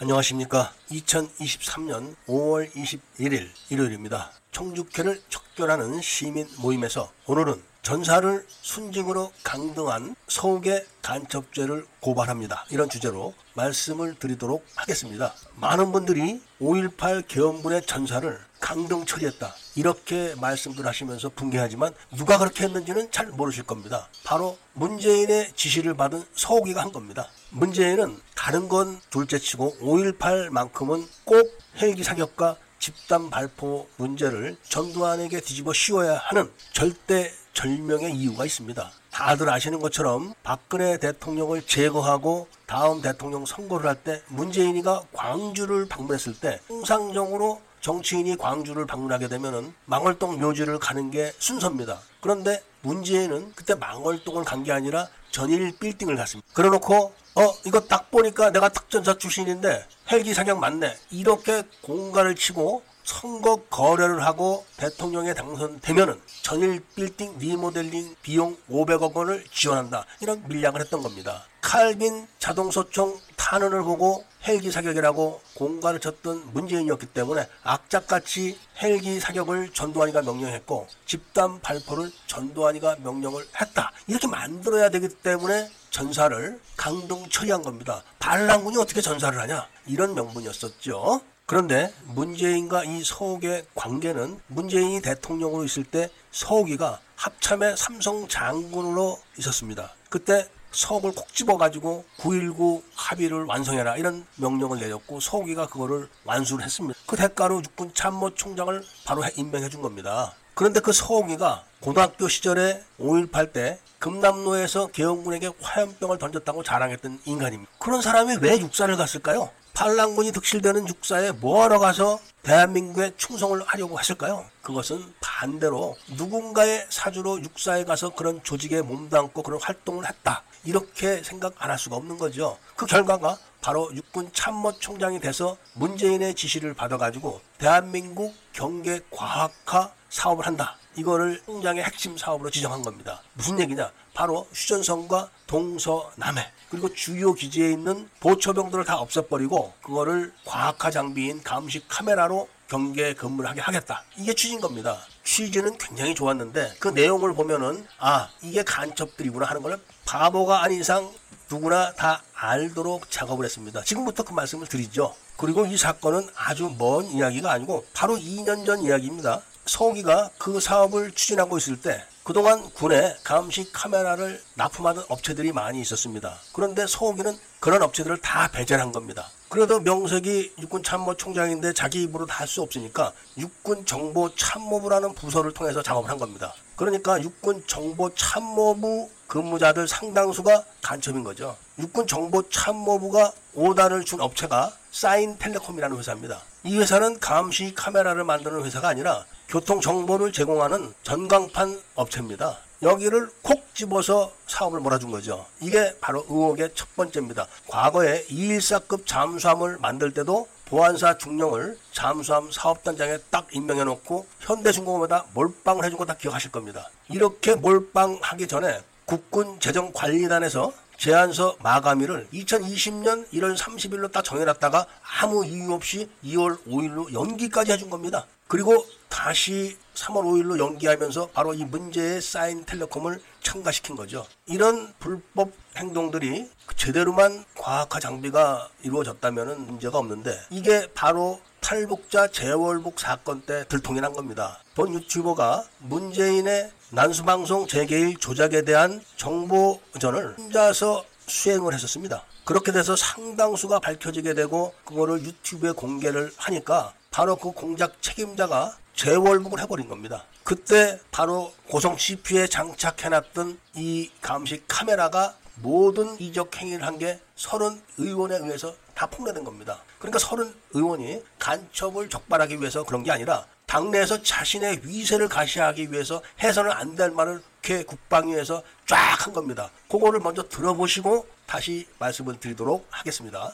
안녕하십니까. 2023년 5월 21일 일요일입니다. 총주회를 척결하는 시민 모임에서 오늘은 전사를 순직으로 강등한 서욱의 간첩죄를 고발합니다. 이런 주제로 말씀을 드리도록 하겠습니다. 많은 분들이 5.18 계엄군의 전사를 강등 처리했다. 이렇게 말씀들 하시면서 붕괴하지만 누가 그렇게 했는지는 잘 모르실 겁니다. 바로 문재인의 지시를 받은 서욱이가 한 겁니다. 문재인은 다른 건 둘째치고 5.18만큼은 꼭 헬기 사격과 집단 발포 문제를 전두환에게 뒤집어 씌워야 하는 절대 절명의 이유가 있습니다. 다들 아시는 것처럼 박근혜 대통령을 제거하고 다음 대통령 선거를 할 때 문재인이가 광주를 방문했을 때 통상적으로 정치인이 광주를 방문하게 되면은 망월동 묘지를 가는 게 순서입니다. 그런데 문재인은 그때 망월동을 간 게 아니라 전일 빌딩을 갔습니다. 그래놓고 어 이거 딱 보니까 내가 특전사 출신인데 헬기 사격 맞네 이렇게 공간을 치고 선거 거래를 하고 대통령에 당선되면은 전일 빌딩 리모델링 비용 500억 원을 지원한다. 이런 밀약을 했던 겁니다. 칼빈 자동소총 탄원을 보고 헬기 사격이라고 공간을 쳤던 문재인이었기 때문에 악착같이 헬기 사격을 전두환이가 명령했고 집단 발포를 전두환이가 명령을 했다. 이렇게 만들어야 되기 때문에 전사를 강동 처리한 겁니다. 반란군이 어떻게 전사를 하냐? 이런 명분이었었죠. 그런데 문재인과 이 서욱의 관계는 문재인이 대통령으로 있을 때 서욱이가 합참의 삼성 장군으로 있었습니다. 그때 서욱을 콕 집어가지고 9.19 합의를 완성해라 이런 명령을 내렸고 서욱이가 그거를 완수를 했습니다. 그 대가로 육군 참모 총장을 바로 임명해 준 겁니다. 그런데 그 서욱이가 고등학교 시절에 5.18 때 금남로에서 계엄군에게 화염병을 던졌다고 자랑했던 인간입니다. 그런 사람이 왜 육사를 갔을까요? 반란군이 득실되는 육사에 뭐하러 가서 대한민국에 충성을 하려고 했을까요? 그것은 반대로 누군가의 사주로 육사에 가서 그런 조직에 몸담고 그런 활동을 했다. 이렇게 생각 안 할 수가 없는 거죠. 그 결과가 바로 육군 참모총장이 돼서 문재인의 지시를 받아가지고 대한민국 경계 과학화 사업을 한다. 이거를 총장의 핵심 사업으로 지정한 겁니다. 무슨 얘기냐? 바로 휴전선과 동서남해 그리고 주요 기지에 있는 보초병들을 다 없애버리고 그거를 과학화 장비인 감시 카메라로 경계 근무를 하게 하겠다. 이게 취지인 겁니다. 취지는 굉장히 좋았는데 그 내용을 보면은 아 이게 간첩들이구나 하는 걸 바보가 아닌 이상 누구나 다 알도록 작업을 했습니다. 지금부터 그 말씀을 드리죠. 그리고 이 사건은 아주 먼 이야기가 아니고 바로 2년 전 이야기입니다. 서기가 그 사업을 추진하고 있을 때 그동안 군에 감시 카메라를 납품하는 업체들이 많이 있었습니다. 그런데 서기는 그런 업체들을 다 배제한 겁니다. 그래도 명색이 육군 참모 총장인데 자기 입으로 다 할 수 없으니까 육군 정보 참모부라는 부서를 통해서 작업을 한 겁니다. 그러니까 육군 정보 참모부 근무자들 상당수가 간첩인 거죠. 육군 정보 참모부가 오다를 준 업체가 사인텔레콤이라는 회사입니다. 이 회사는 감시 카메라를 만드는 회사가 아니라 교통 정보를 제공하는 전광판 업체입니다. 여기를 콕 집어서 사업을 몰아준 거죠. 이게 바로 의혹의 첫 번째입니다. 과거에 214급 잠수함을 만들 때도 보안사 중령을 잠수함 사업단장에 딱 임명해 놓고 현대중공업에다 몰빵을 해준 거 다 기억하실 겁니다. 이렇게 몰빵하기 전에 국군 재정관리단에서 제안서 마감일을 2020년 1월 30일로 딱 정해놨다가 아무 이유 없이 2월 5일로 연기까지 해준 겁니다. 그리고 다시 3월 5일로 연기하면서 바로 이 문제의 사인 텔레콤을 첨가시킨 거죠. 이런 불법 행동들이 제대로만 과학화 장비가 이루어졌다면 문제가 없는데 이게 바로 탈북자 재월북 사건 때 들통이 난 겁니다. 본 유튜버가 문재인의 난수방송 재개일 조작에 대한 정보전을 혼자서 수행을 했었습니다. 그렇게 돼서 상당수가 밝혀지게 되고 그거를 유튜브에 공개를 하니까 바로 그 공작 책임자가 재월북을 해버린 겁니다. 그때 바로 고성 CP에 장착해놨던 이 감시 카메라가 모든 이적 행위를 한 게 서른 의원에 의해서 다 폭로된 겁니다. 그러니까 서른 의원이 간첩을 적발하기 위해서 그런 게 아니라 당내에서 자신의 위세를 가시하기 위해서 해서는 안 될 말을 국회 국방위에서 쫙 한 겁니다. 그거를 먼저 들어보시고 다시 말씀을 드리도록 하겠습니다.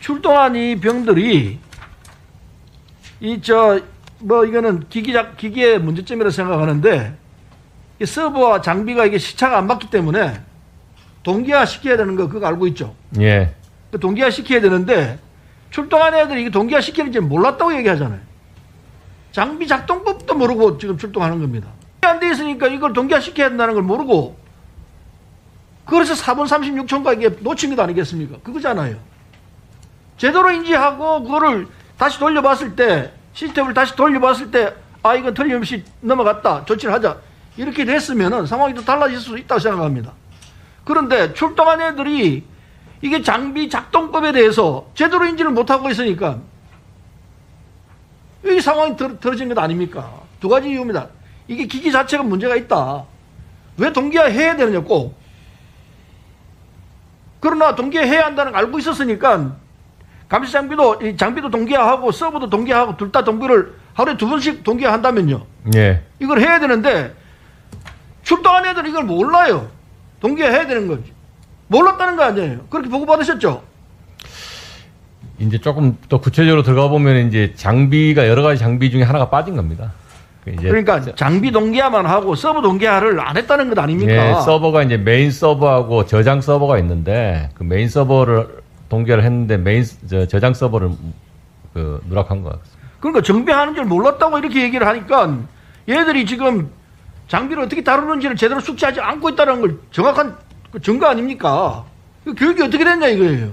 출동한 이 병들이 이 저 뭐 이거는 기기작 기기의 문제점이라 고 생각하는데 이 서버와 장비가 이게 시차가 안 맞기 때문에 동기화 시켜야 되는 거 그거 알고 있죠? 예. 그 동기화 시켜야 되는데 출동한 애들이 이게 동기화 시키는지 몰랐다고 얘기하잖아요. 장비 작동법도 모르고 지금 출동하는 겁니다. 안 돼 있으니까 이걸 동기화 시켜야 된다는 걸 모르고 그래서 4분 36초가 이게 놓친 것 아니겠습니까? 그거잖아요. 제대로 인지하고 그거를 다시 돌려봤을 때 시스템을 다시 돌려봤을 때 아 이건 틀림없이 넘어갔다 조치를 하자 이렇게 됐으면은 상황이 또 달라질 수 있다고 생각합니다. 그런데 출동한 애들이 이게 장비 작동법에 대해서 제대로 인지를 못하고 있으니까 이 상황이 들, 들어진 것 아닙니까? 두 가지 이유입니다. 이게 기기 자체가 문제가 있다. 왜 동기화 해야 되느냐 꼭. 그러나 동기화 해야 한다는 걸 알고 있었으니까 감시 장비도 이 장비도 동기화하고 서버도 동기화하고 둘 다 동기를 하루에 두 번씩 동기화한다면요. 예. 이걸 해야 되는데 출동한 애들은 이걸 몰라요. 동기화 해야 되는 거지. 몰랐다는 거 아니에요. 그렇게 보고 받으셨죠? 이제 조금 더 구체적으로 들어가 보면 이제 장비가 여러 가지 장비 중에 하나가 빠진 겁니다. 그 그러니까 장비 동기화만 하고 서버 동기화를 안 했다는 것 아닙니까? 예, 서버가 이제 메인 서버하고 저장 서버가 있는데 그 메인 서버를 동기화를 했는데 메인 저, 저장 서버를 그 누락한 것 같습니다. 그러니까 정비하는 줄 몰랐다고 이렇게 얘기를 하니까 얘들이 지금 장비를 어떻게 다루는지를 제대로 숙지하지 않고 있다는 걸 정확한 그 증거 아닙니까? 그 교육이 어떻게 됐냐 이거예요.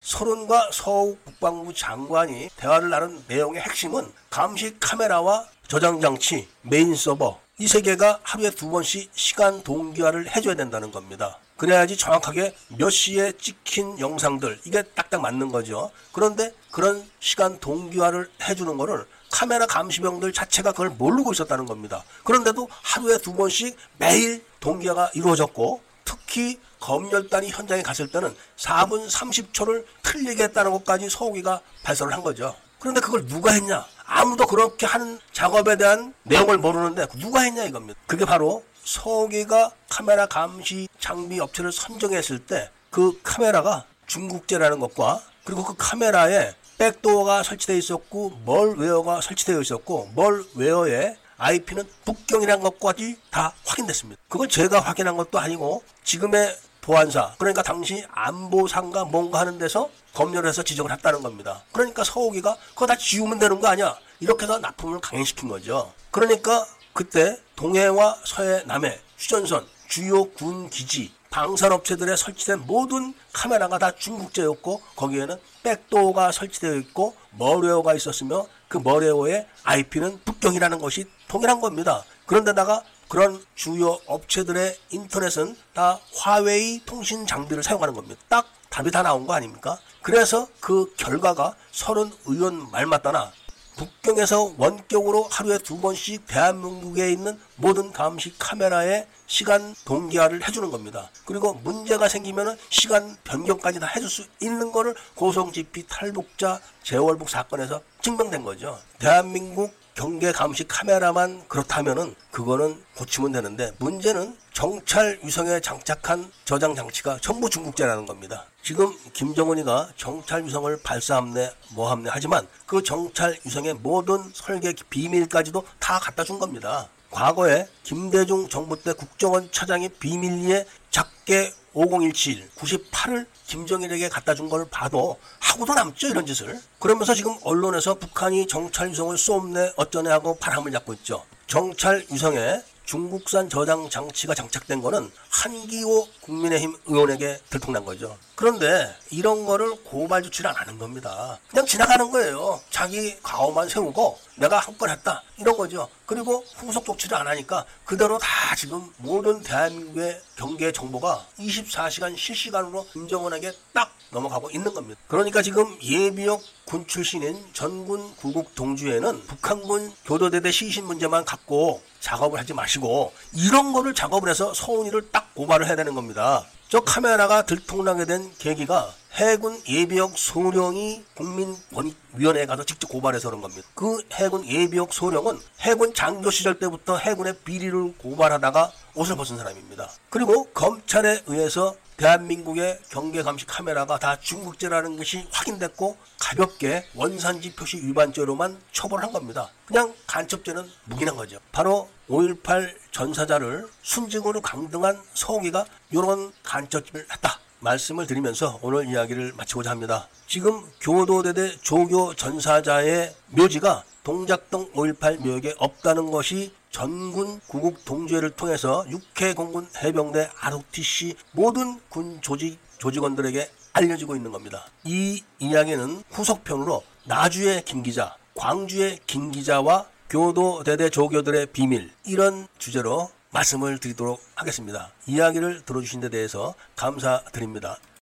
서른과 서욱 국방부 장관이 대화를 나눈 내용의 핵심은 감시 카메라와 저장 장치, 메인 서버 이 세 개가 하루에 두 번씩 시간 동기화를 해줘야 된다는 겁니다. 그래야지 정확하게 몇 시에 찍힌 영상들 이게 딱딱 맞는 거죠. 그런데 그런 시간 동기화를 해주는 거를 카메라 감시병들 자체가 그걸 모르고 있었다는 겁니다. 그런데도 하루에 두 번씩 매일 동기화가 이루어졌고 특히 검열단이 현장에 갔을 때는 4분 30초를 틀리게 했다는 것까지 서욱이가 발설을 한 거죠. 그런데 그걸 누가 했냐? 아무도 그렇게 하는 작업에 대한 내용을 모르는데 누가 했냐 이겁니다. 그게 바로 서욱이가 카메라 감시 장비 업체를 선정했을 때 그 카메라가 중국제라는 것과 그리고 그 카메라에 백도어가 설치되어 있었고 멀웨어가 설치되어 있었고 멀웨어에 IP는 북경이라는 것까지 다 확인됐습니다. 그걸 제가 확인한 것도 아니고 지금의 보안사 그러니까 당시 안보상가 뭔가 하는 데서 검열해서 지적을 했다는 겁니다. 그러니까 서욱이가 그거 다 지우면 되는 거 아니야? 이렇게 해서 납품을 강행시킨 거죠. 그러니까 그때 동해와 서해, 남해, 휴전선, 주요 군 기지, 방산업체들에 설치된 모든 카메라가 다 중국제였고 거기에는 백도어가 설치되어 있고 머레어가 있었으며 그 머레어의 IP는 북경이라는 것이 통일한 겁니다. 그런데다가 그런 주요 업체들의 인터넷은 다 화웨이 통신 장비를 사용하는 겁니다. 딱 답이 다 나온 거 아닙니까? 그래서 그 결과가 서른 의원 말 맞다나 북경에서 원격으로 하루에 두 번씩 대한민국에 있는 모든 감시 카메라에 시간 동기화를 해주는 겁니다. 그리고 문제가 생기면 시간 변경까지 다 해줄 수 있는 거를 고성지피 탈북자 재월북 사건에서 증명된 거죠. 대한민국 경계 감시 카메라만 그렇다면은 그거는 고치면 되는데 문제는 정찰 위성에 장착한 저장 장치가 전부 중국제라는 겁니다. 지금 김정은이가 정찰 위성을 발사함네 뭐함네 하지만 그 정찰 위성의 모든 설계 비밀까지도 다 갖다 준 겁니다. 과거에 김대중 정부 때 국정원 차장의 비밀리에 작게 5017, 98을 김정일에게 갖다 준 걸 봐도 하고도 남죠 이런 짓을. 그러면서 지금 언론에서 북한이 정찰 위성을 쏘네 어쩌네 하고 바람을 잡고 있죠. 정찰 위성에 중국산 저장 장치가 장착된 거는 한기호 국민의힘 의원에게 들통난 거죠. 그런데 이런 거를 고발 조치를 안 하는 겁니다. 그냥 지나가는 거예요. 자기 과오만 세우고 내가 한 건 했다. 이런 거죠. 그리고 후속 조치를 안 하니까 그대로 다 지금 모든 대한민국의 경계 정보가 24시간 실시간으로 김정은에게 딱 넘어가고 있는 겁니다. 그러니까 지금 예비역 군 출신인 전군 구국 동주에는 북한군 교도대대 시신 문제만 갖고 작업을 하지 마시고 이런 거를 작업을 해서 서훈이를 딱 고발을 해야 되는 겁니다. 저 카메라가 들통나게 된 계기가 해군 예비역 소령이 국민권익위원회에 가서 직접 고발해서 그런 겁니다. 그 해군 예비역 소령은 해군 장교 시절 때부터 해군의 비리를 고발하다가 옷을 벗은 사람입니다. 그리고 검찰에 의해서 대한민국의 경계 감시 카메라가 다 중국제라는 것이 확인됐고 가볍게 원산지 표시 위반죄로만 처벌한 겁니다. 그냥 간첩죄는 묵인한 거죠. 바로 5.18 전사자를 순직으로 강등한 서욱이가 이런 간첩죄를 했다. 말씀을 드리면서 오늘 이야기를 마치고자 합니다. 지금 교도대대 조교 전사자의 묘지가 동작동 5.18 묘역에 없다는 것이 전군 구국 동주회를 통해서 육해 공군 해병대 ROTC 모든 군 조직 조직원들에게 알려지고 있는 겁니다. 이 이야기는 후속편으로 나주의 김 기자, 광주의 김 기자와 교도대대 조교들의 비밀 이런 주제로 말씀을 드리도록 하겠습니다. 이야기를 들어주신 데 대해서 감사드립니다.